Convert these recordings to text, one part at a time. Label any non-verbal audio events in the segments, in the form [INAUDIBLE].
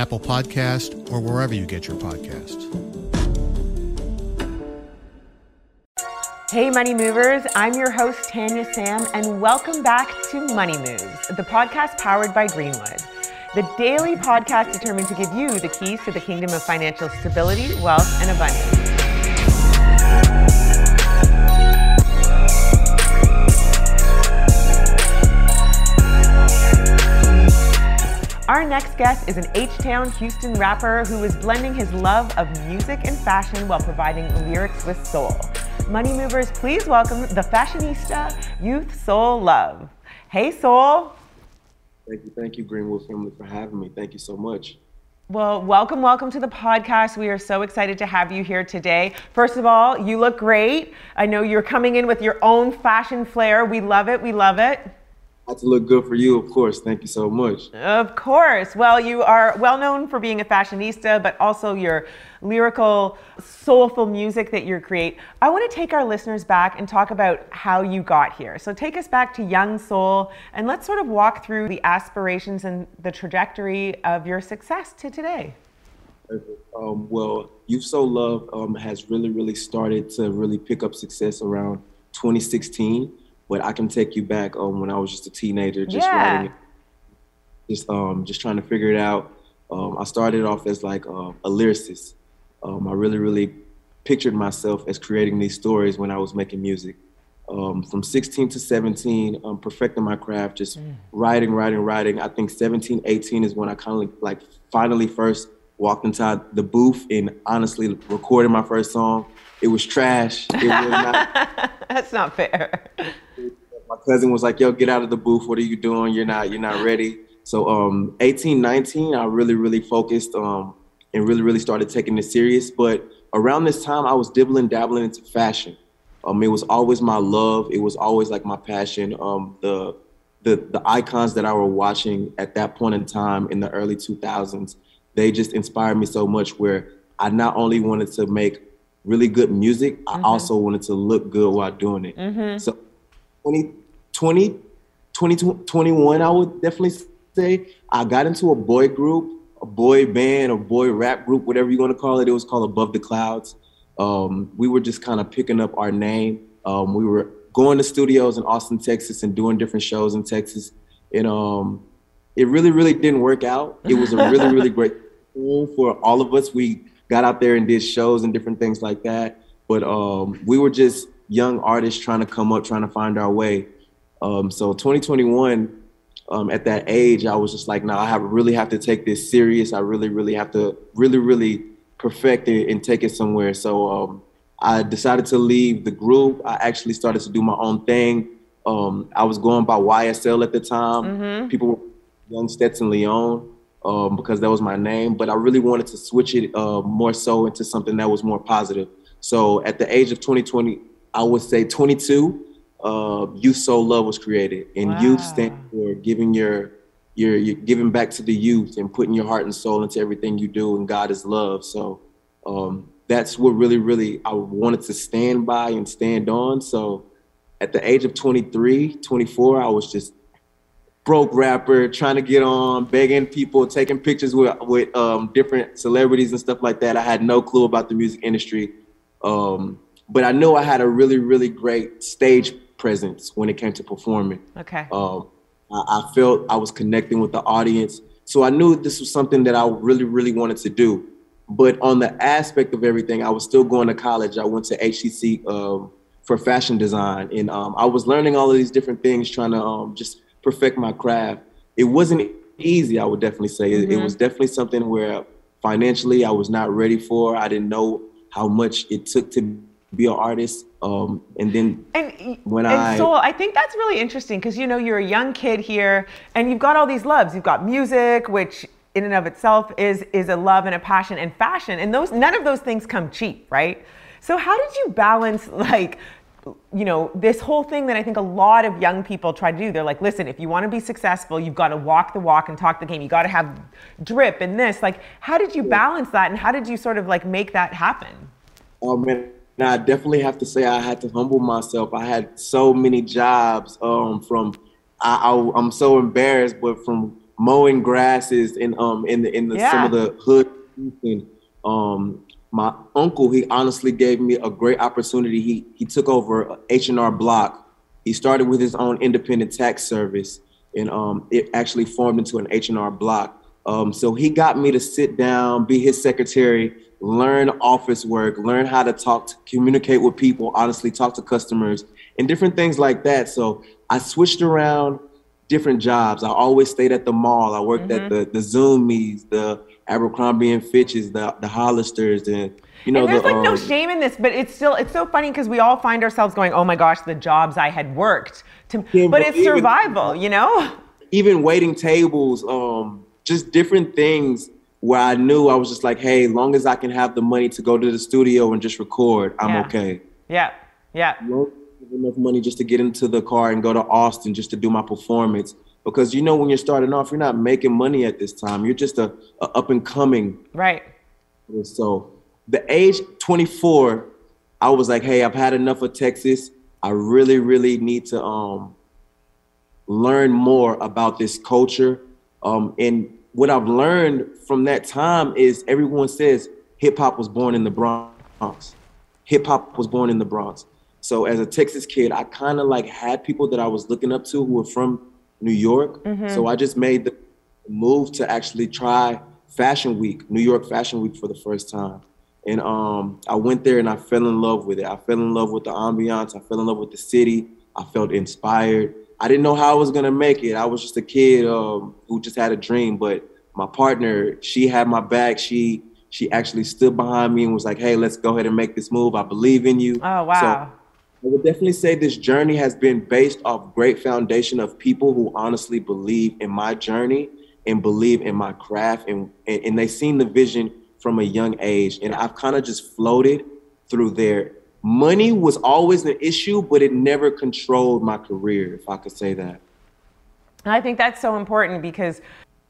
Apple Podcast, or wherever you get your podcasts. Hey, Money Movers. I'm your host, Tanya Sam, and welcome back to Money Moves, the podcast powered by Greenwood. The daily podcast determined to give you the keys to the kingdom of financial stability, wealth, and abundance. Our next guest is an H-Town Houston rapper who is blending his love of music and fashion while providing lyrics with soul. Money movers, please welcome the fashionista, Youth Soul Love. Hey, Soul. Thank you, thank you, Greenwood family, for having me. Thank you so much. Well, welcome, welcome to the podcast. We are so excited to have you here today. First of all, you look great. I know you're coming in with your own fashion flair. We love it. We love it to look good for you, of course. Thank you so much. Of course. Well, you are well known for being a fashionista, but also your lyrical, soulful music that you create. I want to take our listeners back and talk about how you got here. So take us back to Young Soul and let's sort of walk through the aspirations and the trajectory of your success to today. Um, well, Youth Soul Love um, has really, really started to really pick up success around 2016 but I can take you back um, when I was just a teenager, just yeah. writing, just um, just trying to figure it out. Um, I started off as like uh, a lyricist. Um, I really, really pictured myself as creating these stories when I was making music. Um, from 16 to 17, um, perfecting my craft, just mm. writing, writing, writing. I think 17, 18 is when I kind of like finally first walked inside the booth and honestly recorded my first song. It was trash. It was not. [LAUGHS] That's not fair my cousin was like, "Yo, get out of the booth. What are you doing? You're not you're not ready." So um 18, 19, I really really focused um and really really started taking it serious, but around this time I was dibbling dabbling into fashion. Um it was always my love, it was always like my passion. Um the the the icons that I were watching at that point in time in the early 2000s, they just inspired me so much where I not only wanted to make really good music, mm-hmm. I also wanted to look good while doing it. Mm-hmm. So 20, 20, 2021, I would definitely say I got into a boy group, a boy band, a boy rap group, whatever you want to call it. It was called Above the Clouds. Um, we were just kind of picking up our name. Um, we were going to studios in Austin, Texas, and doing different shows in Texas. And um, it really, really didn't work out. It was a really, really [LAUGHS] great for all of us. We got out there and did shows and different things like that. But um, we were just young artists trying to come up, trying to find our way. Um, so 2021, um, at that age, I was just like, no, nah, I have really have to take this serious. I really, really have to really, really perfect it and take it somewhere. So um, I decided to leave the group. I actually started to do my own thing. Um, I was going by YSL at the time. Mm-hmm. People were Young Stetson Leone um, because that was my name, but I really wanted to switch it uh, more so into something that was more positive. So at the age of 2020, I would say 22, uh, Youth Soul Love was created, and wow. youth stands for giving your, your giving back to the youth and putting your heart and soul into everything you do. And God is love. So um, that's what really, really I wanted to stand by and stand on. So at the age of 23, 24, I was just broke rapper trying to get on, begging people, taking pictures with with um, different celebrities and stuff like that. I had no clue about the music industry. Um, but I knew I had a really, really great stage presence when it came to performing. Okay. Um, I, I, felt I was connecting with the audience. So I knew this was something that I really, really wanted to do. But on the aspect of everything, I was still going to college. I went to HCC um, for fashion design. And um, I was learning all of these different things, trying to um, just perfect my craft. It wasn't easy, I would definitely say. Mm-hmm. It, it mm-hmm. was definitely something where financially I was not ready for. I didn't know how much it took to be an artist. Um, and then and, when and I so I think that's really interesting because you know you're a young kid here and you've got all these loves. You've got music, which in and of itself is is a love and a passion, and fashion, and those none of those things come cheap, right? So how did you balance [LAUGHS] like you know, this whole thing that I think a lot of young people try to do. They're like, listen, if you want to be successful, you've got to walk the walk and talk the game. You got to have drip and this. Like, how did you balance that, and how did you sort of like make that happen? Oh man, I definitely have to say I had to humble myself. I had so many jobs. Um, from I, I am so embarrassed, but from mowing grasses in um in the in the yeah. some of the hood. Um, my uncle, he honestly gave me a great opportunity. He he took over H&R Block. He started with his own independent tax service, and um, it actually formed into an H&R Block. Um, so he got me to sit down, be his secretary, learn office work, learn how to talk, to communicate with people, honestly talk to customers, and different things like that. So I switched around different jobs. I always stayed at the mall. I worked mm-hmm. at the the Zumiez, the Abercrombie and Fitch's, the the Hollisters, and you know. And there's the, like um, no shame in this, but it's still it's so funny because we all find ourselves going, "Oh my gosh, the jobs I had worked." To, yeah, but, but, it's even, survival, you know. Even waiting tables, um, just different things where I knew I was just like, "Hey, long as I can have the money to go to the studio and just record, I'm yeah. okay." Yeah, yeah. enough money just to get into the car and go to Austin just to do my performance because you know when you're starting off, you're not making money at this time. You're just a, a up and coming. Right. So the age 24, I was like, hey, I've had enough of Texas. I really, really need to um, learn more about this culture. Um, and what I've learned from that time is everyone says hip hop was born in the Bronx. Hip hop was born in the Bronx. So as a Texas kid, I kind of like had people that I was looking up to who were from New York. Mm-hmm. So I just made the move to actually try Fashion Week, New York Fashion Week for the first time. And um, I went there and I fell in love with it. I fell in love with the ambiance. I fell in love with the city. I felt inspired. I didn't know how I was gonna make it. I was just a kid um, who just had a dream. But my partner, she had my back. She she actually stood behind me and was like, "Hey, let's go ahead and make this move. I believe in you." Oh wow! So I would definitely say this journey has been based off great foundation of people who honestly believe in my journey and believe in my craft and, and, and they seen the vision from a young age. And I've kind of just floated through there. Money was always an issue, but it never controlled my career, if I could say that. I think that's so important because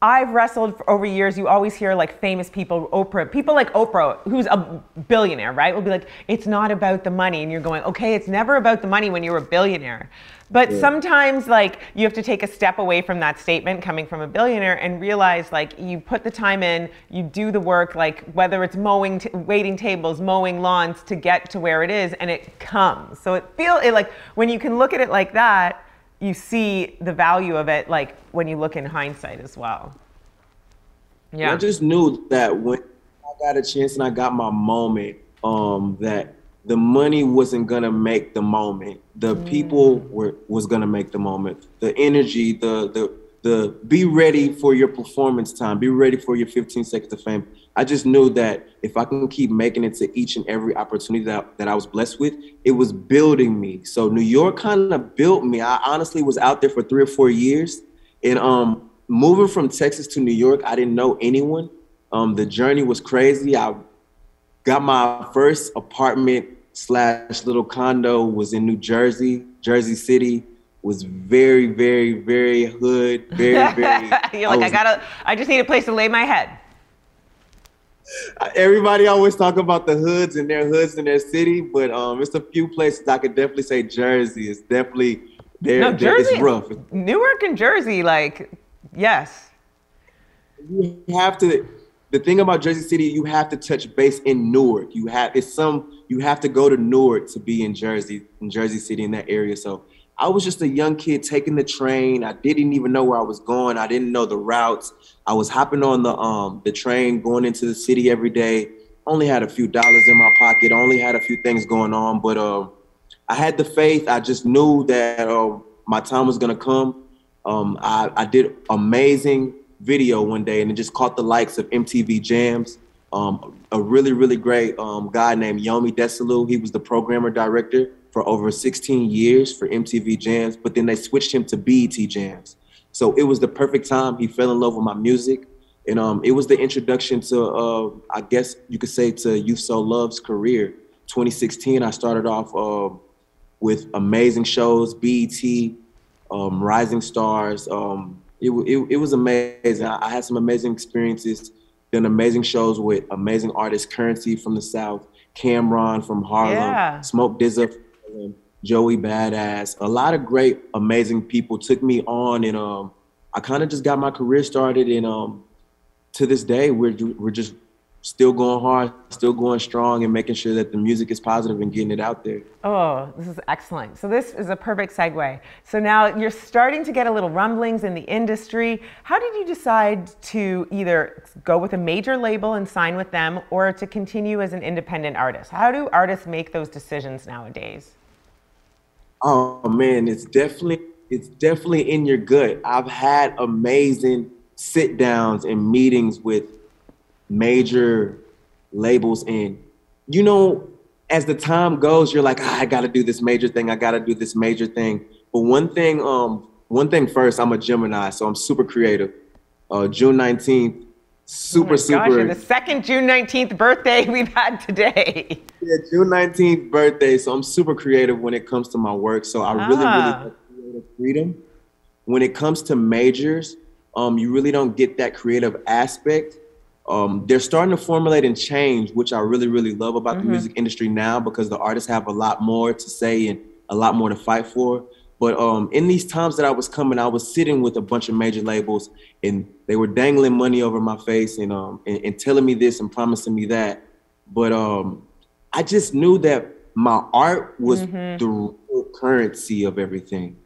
I've wrestled for over years. You always hear like famous people, Oprah, people like Oprah, who's a billionaire, right? Will be like, it's not about the money. And you're going, okay, it's never about the money when you're a billionaire. But yeah. sometimes, like, you have to take a step away from that statement coming from a billionaire and realize, like, you put the time in, you do the work, like, whether it's mowing, t- waiting tables, mowing lawns to get to where it is, and it comes. So it feel it like when you can look at it like that, you see the value of it like when you look in hindsight as well. Yeah. I just knew that when I got a chance and I got my moment, um, that the money wasn't gonna make the moment. The mm. people were was gonna make the moment. The energy, the the the be ready for your performance time, be ready for your 15 seconds of fame. I just knew that if I can keep making it to each and every opportunity that, that I was blessed with, it was building me. So New York kind of built me. I honestly was out there for three or four years. And um, moving from Texas to New York, I didn't know anyone. Um, the journey was crazy. I got my first apartment slash little condo was in New Jersey, Jersey City was very, very, very hood, very, [LAUGHS] very. You're like, I, was, I gotta, I just need a place to lay my head. Everybody always talk about the hoods and their hoods in their city, but um, it's a few places I could definitely say Jersey is definitely there. No, Jersey, it's rough. Newark and Jersey, like, yes. You have to. The thing about Jersey City, you have to touch base in Newark. You have it's some. You have to go to Newark to be in Jersey, in Jersey City, in that area. So I was just a young kid taking the train. I didn't even know where I was going. I didn't know the routes. I was hopping on the um the train going into the city every day. Only had a few dollars in my pocket. Only had a few things going on, but uh, I had the faith. I just knew that uh, my time was gonna come. Um, I, I did amazing video one day, and it just caught the likes of MTV Jams. Um, a really really great um, guy named Yomi Desalu. He was the programmer director for over 16 years for MTV Jams, but then they switched him to BET Jams. So it was the perfect time. He fell in love with my music. And um, it was the introduction to, uh, I guess you could say, to Youth So Love's career. 2016, I started off uh, with amazing shows, BET, um, Rising Stars. Um, it, it, it, was amazing. I, I, had some amazing experiences, done amazing shows with amazing artists, Currency from the South, Cam'ron from Harlem, yeah. Smoke DZA Joey Badass, a lot of great, amazing people took me on, and um, I kind of just got my career started. And um, to this day, we're we're just still going hard, still going strong, and making sure that the music is positive and getting it out there. Oh, this is excellent. So this is a perfect segue. So now you're starting to get a little rumblings in the industry. How did you decide to either go with a major label and sign with them, or to continue as an independent artist? How do artists make those decisions nowadays? Oh man, it's definitely it's definitely in your gut. I've had amazing sit downs and meetings with major labels and you know as the time goes you're like ah, i gotta do this major thing. I gotta do this major thing. But one thing um one thing first i'm a gemini so i'm super creative. Uh june 19th super, oh super. Gosh, the second June 19th birthday [LAUGHS] we've had today. Yeah, June 19th birthday. So I'm super creative when it comes to my work. So I ah. really, really ah. like creative freedom. When it comes to majors, um, you really don't get that creative aspect. Um, they're starting to formulate and change, which I really, really love about mm-hmm. the music industry now because the artists have a lot more to say and a lot more to fight for. But um, in these times that I was coming, I was sitting with a bunch of major labels, and they were dangling money over my face and um and, and telling me this and promising me that. But um, I just knew that my art was mm-hmm. the real currency of everything.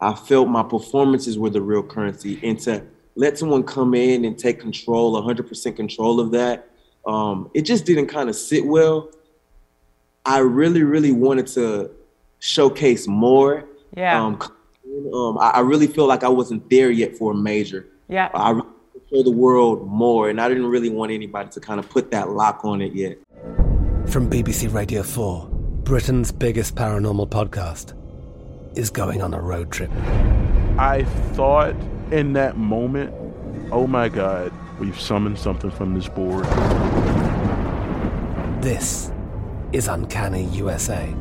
I felt my performances were the real currency, and to let someone come in and take control, 100% control of that, um, it just didn't kind of sit well. I really, really wanted to showcase more yeah. Um, um, I, I, really feel like I wasn't there yet for a major. Yeah. I really show the world more, and I didn't really want anybody to kind of put that lock on it yet. From BBC Radio 4, Britain's biggest paranormal podcast is going on a road trip. I thought in that moment, oh my God, we've summoned something from this board. This is Uncanny USA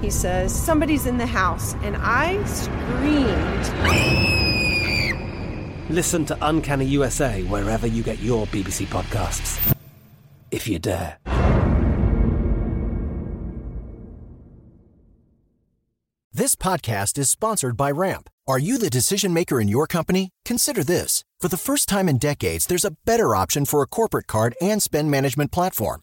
he says, Somebody's in the house. And I screamed. Listen to Uncanny USA wherever you get your BBC podcasts. If you dare. This podcast is sponsored by Ramp. Are you the decision maker in your company? Consider this. For the first time in decades, there's a better option for a corporate card and spend management platform.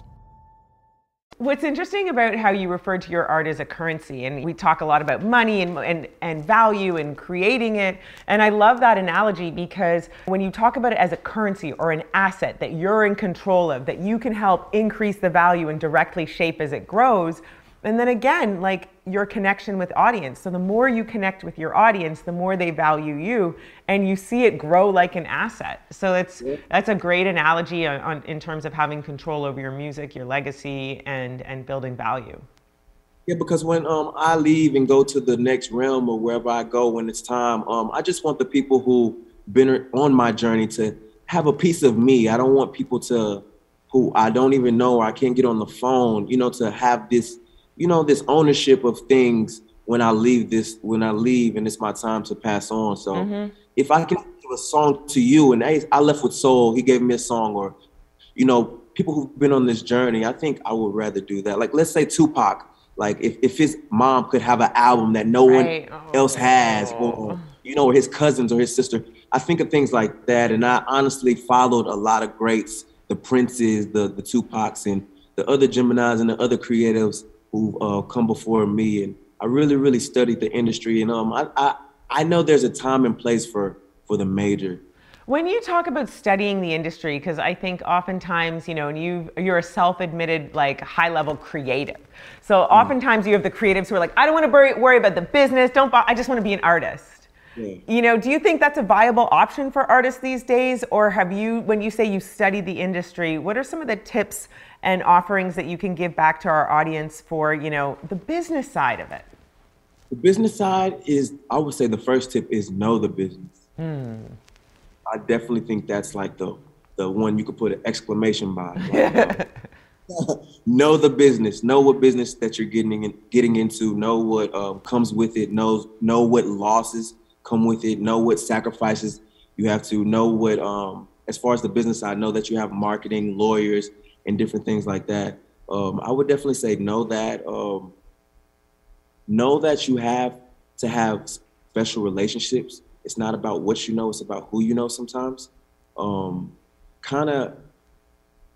What's interesting about how you refer to your art as a currency, and we talk a lot about money and, and, and value and creating it. And I love that analogy because when you talk about it as a currency or an asset that you're in control of, that you can help increase the value and directly shape as it grows, and then again, like your connection with audience. So the more you connect with your audience, the more they value you, and you see it grow like an asset. So it's yeah. that's a great analogy on, on, in terms of having control over your music, your legacy, and and building value. Yeah, because when um, I leave and go to the next realm or wherever I go when it's time, um, I just want the people who been on my journey to have a piece of me. I don't want people to who I don't even know or I can't get on the phone, you know, to have this you know, this ownership of things when I leave this, when I leave and it's my time to pass on. So mm-hmm. if I can give a song to you and hey, I left with soul, he gave me a song or, you know, people who've been on this journey, I think I would rather do that. Like, let's say Tupac, like if, if his mom could have an album that no right. one oh, else has, or, you know, or his cousins or his sister, I think of things like that. And I honestly followed a lot of greats, the Princes, the, the Tupacs, and the other Geminis and the other creatives who uh, come before me, and I really, really studied the industry, and um, I, I, I know there's a time and place for for the major. When you talk about studying the industry, because I think oftentimes, you know, and you you're a self-admitted like high-level creative. So mm. oftentimes you have the creatives who are like, I don't want to worry, worry about the business. Don't. I just want to be an artist. Yeah. You know, do you think that's a viable option for artists these days, or have you, when you say you study the industry, what are some of the tips and offerings that you can give back to our audience for, you know, the business side of it? The business side is, I would say the first tip is know the business. Mm. I definitely think that's like the the one you could put an exclamation by. Like, [LAUGHS] know the business. Know what business that you're getting in, getting into. Know what um, comes with it. Know know what losses come with it. Know what sacrifices you have to. Know what um, as far as the business side. Know that you have marketing, lawyers, and different things like that. Um, I would definitely say know that. Um, know that you have to have special relationships. It's not about what you know; it's about who you know. Sometimes, kind of,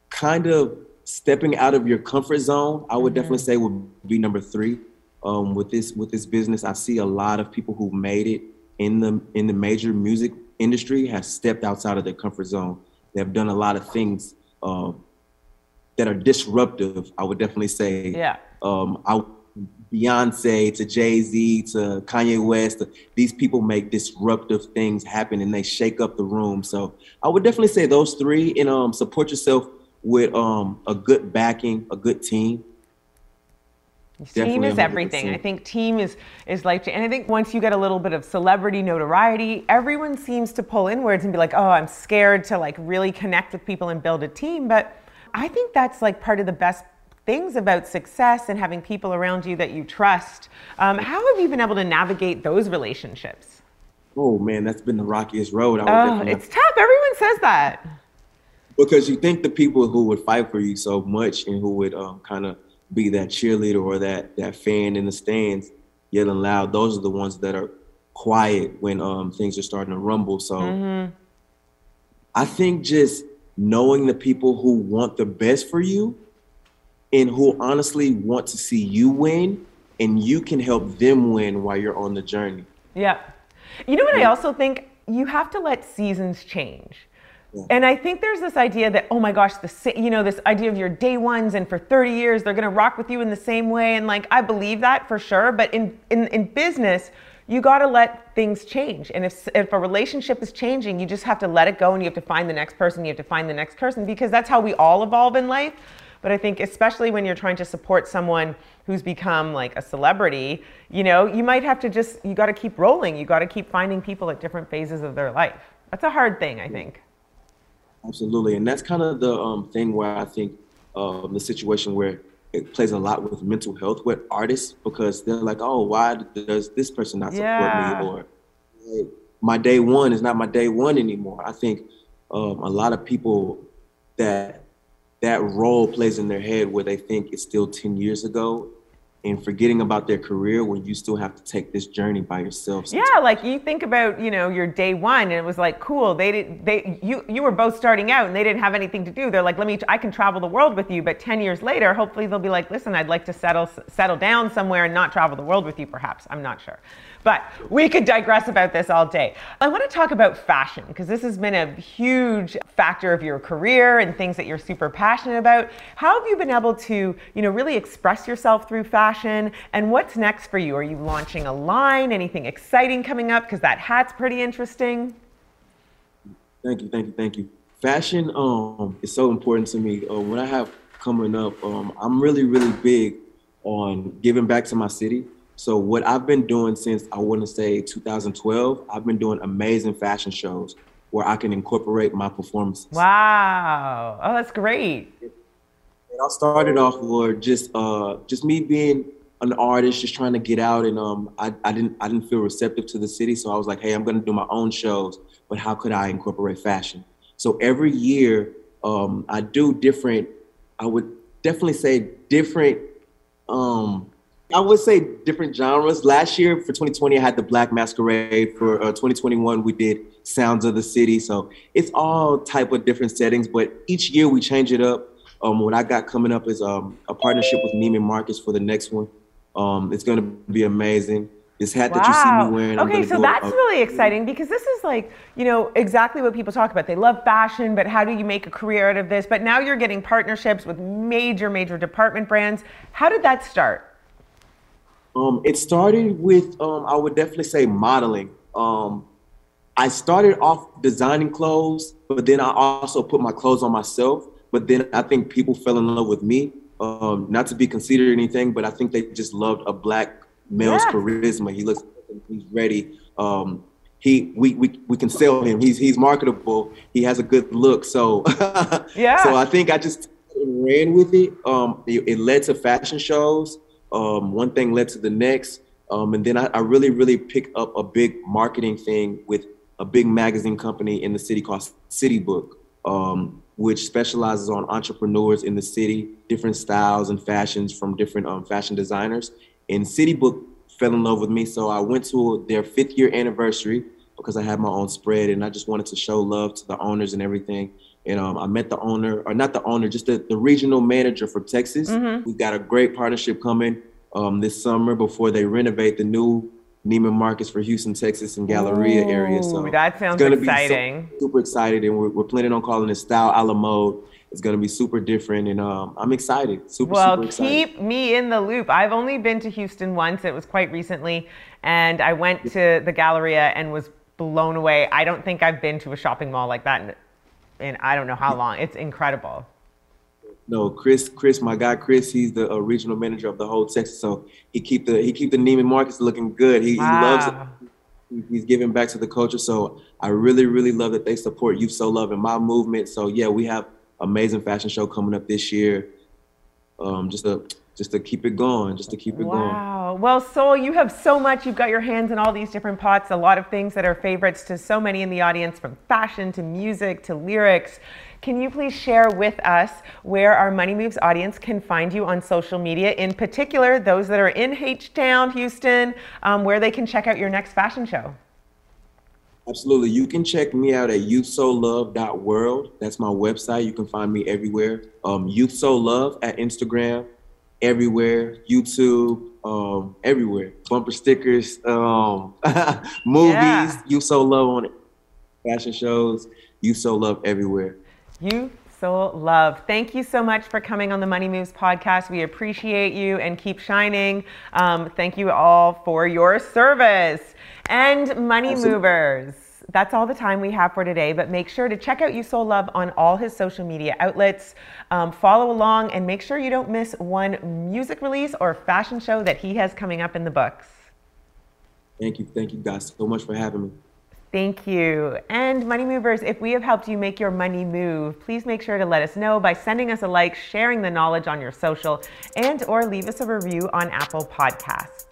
kind of stepping out of your comfort zone. I would mm-hmm. definitely say would be number three. Um, with this with this business, I see a lot of people who made it in the in the major music industry have stepped outside of their comfort zone. They have done a lot of things um, that are disruptive. I would definitely say. Yeah. Um, I, Beyonce to Jay Z to Kanye West, these people make disruptive things happen and they shake up the room. So I would definitely say those three and um, support yourself with um, a good backing, a good team. Team is everything. I think team is is life. And I think once you get a little bit of celebrity notoriety, everyone seems to pull inwards and be like, "Oh, I'm scared to like really connect with people and build a team." But I think that's like part of the best things about success and having people around you that you trust. Um, how have you been able to navigate those relationships? Oh man, that's been the rockiest road. oh, it's tough. Everyone says that. Because you think the people who would fight for you so much and who would um, kind of be that cheerleader or that that fan in the stands yelling loud. Those are the ones that are quiet when um, things are starting to rumble. So mm-hmm. I think just knowing the people who want the best for you and who honestly want to see you win and you can help them win while you're on the journey. Yeah. You know what. I also think? You have to let seasons change. And I think there's this idea that, oh my gosh, the you know, this idea of your day ones and for 30 years they're gonna rock with you in the same way. And like I believe that for sure. But in in, in business, you gotta let things change. And if if a relationship is changing, you just have to let it go and you have to find the next person, you have to find the next person because that's how we all evolve in life. But I think especially when you're trying to support someone who's become like a celebrity, you know, you might have to just you gotta keep rolling. You gotta keep finding people at different phases of their life. That's a hard thing, I think. Absolutely, and that's kind of the um, thing where I think um, the situation where it plays a lot with mental health with artists because they're like, oh, why does this person not support yeah. me? Or my day one is not my day one anymore. I think um, a lot of people that that role plays in their head where they think it's still 10 years ago and forgetting about their career when you still have to take this journey by yourself. Sometimes. Yeah, like you think about, you know, your day one and it was like, cool, they did they you you were both starting out and they didn't have anything to do. They're like, let me I can travel the world with you, but 10 years later, hopefully they'll be like, listen, I'd like to settle settle down somewhere and not travel the world with you perhaps. I'm not sure. But we could digress about this all day. I want to talk about fashion because this has been a huge factor of your career and things that you're super passionate about. How have you been able to, you know, really express yourself through fashion? And what's next for you? Are you launching a line? Anything exciting coming up? Because that hat's pretty interesting. Thank you, thank you, thank you. Fashion um, is so important to me. Uh, when I have coming up, um, I'm really, really big on giving back to my city. So what I've been doing since I want to say 2012, I've been doing amazing fashion shows where I can incorporate my performances. Wow! Oh, that's great. And I started off with just uh, just me being an artist, just trying to get out, and um, I, I didn't I didn't feel receptive to the city, so I was like, hey, I'm going to do my own shows, but how could I incorporate fashion? So every year, um, I do different. I would definitely say different um, I would say different genres. Last year for 2020, I had the Black Masquerade. For uh, 2021, we did Sounds of the City. So it's all type of different settings, but each year we change it up. Um, what I got coming up is um, a partnership with Neiman Marcus for the next one. Um, it's going to be amazing. This hat wow. that you see me wearing. Okay, so that's really exciting because this is like, you know, exactly what people talk about. They love fashion, but how do you make a career out of this? But now you're getting partnerships with major, major department brands. How did that start? Um, it started with um, I would definitely say modeling. Um, I started off designing clothes, but then I also put my clothes on myself. But then I think people fell in love with me. Um, not to be considered anything, but I think they just loved a black male's yeah. charisma. He looks, he's ready. Um, he, we, we, we can sell him. He's, he's marketable. He has a good look. So, [LAUGHS] yeah. So I think I just ran with it. Um, it, it led to fashion shows um, one thing led to the next. Um, and then I, I, really, really picked up a big marketing thing with a big magazine company in the city called City Book. Um, which specializes on entrepreneurs in the city, different styles and fashions from different um, fashion designers. And City Book fell in love with me, so I went to their fifth year anniversary because I had my own spread, and I just wanted to show love to the owners and everything. And um, I met the owner, or not the owner, just the, the regional manager from Texas. Mm-hmm. We've got a great partnership coming um, this summer before they renovate the new Neiman Marcus for Houston, Texas, and Galleria area. So that sounds it's exciting. So, super excited, and we're, we're planning on calling it Style a la Mode. It's gonna be super different, and um, I'm excited. Super, well, super excited. keep me in the loop. I've only been to Houston once. It was quite recently, and I went to the Galleria and was blown away. I don't think I've been to a shopping mall like that in, in I don't know how long. It's incredible. No, Chris, Chris, my guy Chris, he's the uh, regional manager of the whole Texas. So he keep the he keep the Neiman Marcus looking good. He, Wow. he loves it. He's giving back to the culture. So I really, really love that they support Youth So Love and my movement. So yeah, we have amazing fashion show coming up this year. Um, just to just to keep it going, just to keep it going. Wow. Well, Soul, you have so much. You've got your hands in all these different pots, a lot of things that are favorites to so many in the audience, from fashion to music to lyrics. Can you please share with us where our Money Moves audience can find you on social media, in particular, those that are in H Town, Houston, um, where they can check out your next fashion show? Absolutely. You can check me out at youthsolove.world. That's my website. You can find me everywhere. Um, Youth So Love at Instagram, everywhere, YouTube, um, everywhere. Bumper stickers, um, [LAUGHS] movies, Yeah. Youth So Love on fashion shows, Youth So Love everywhere. You so love. Thank you so much for coming on the Money Moves podcast. We appreciate you and keep shining. Um, thank you all for your service. And Money Absolutely. Movers. That's all the time we have for today, but make sure to check out You So Love on all his social media outlets. Um, follow along and make sure you don't miss one music release or fashion show that he has coming up in the books. Thank you. Thank you guys so much for having me. Thank you. And Money Movers, if we have helped you make your money move, please make sure to let us know by sending us a like, sharing the knowledge on your social, and or leave us a review on Apple Podcast.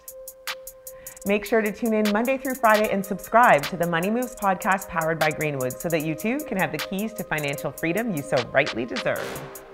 Make sure to tune in Monday through Friday and subscribe to the Money Moves podcast powered by Greenwood so that you too can have the keys to financial freedom you so rightly deserve.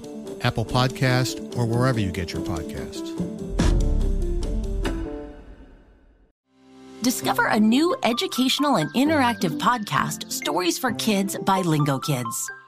Apple Podcast, or wherever you get your podcasts. Discover a new educational and interactive podcast, Stories for Kids by Lingokids.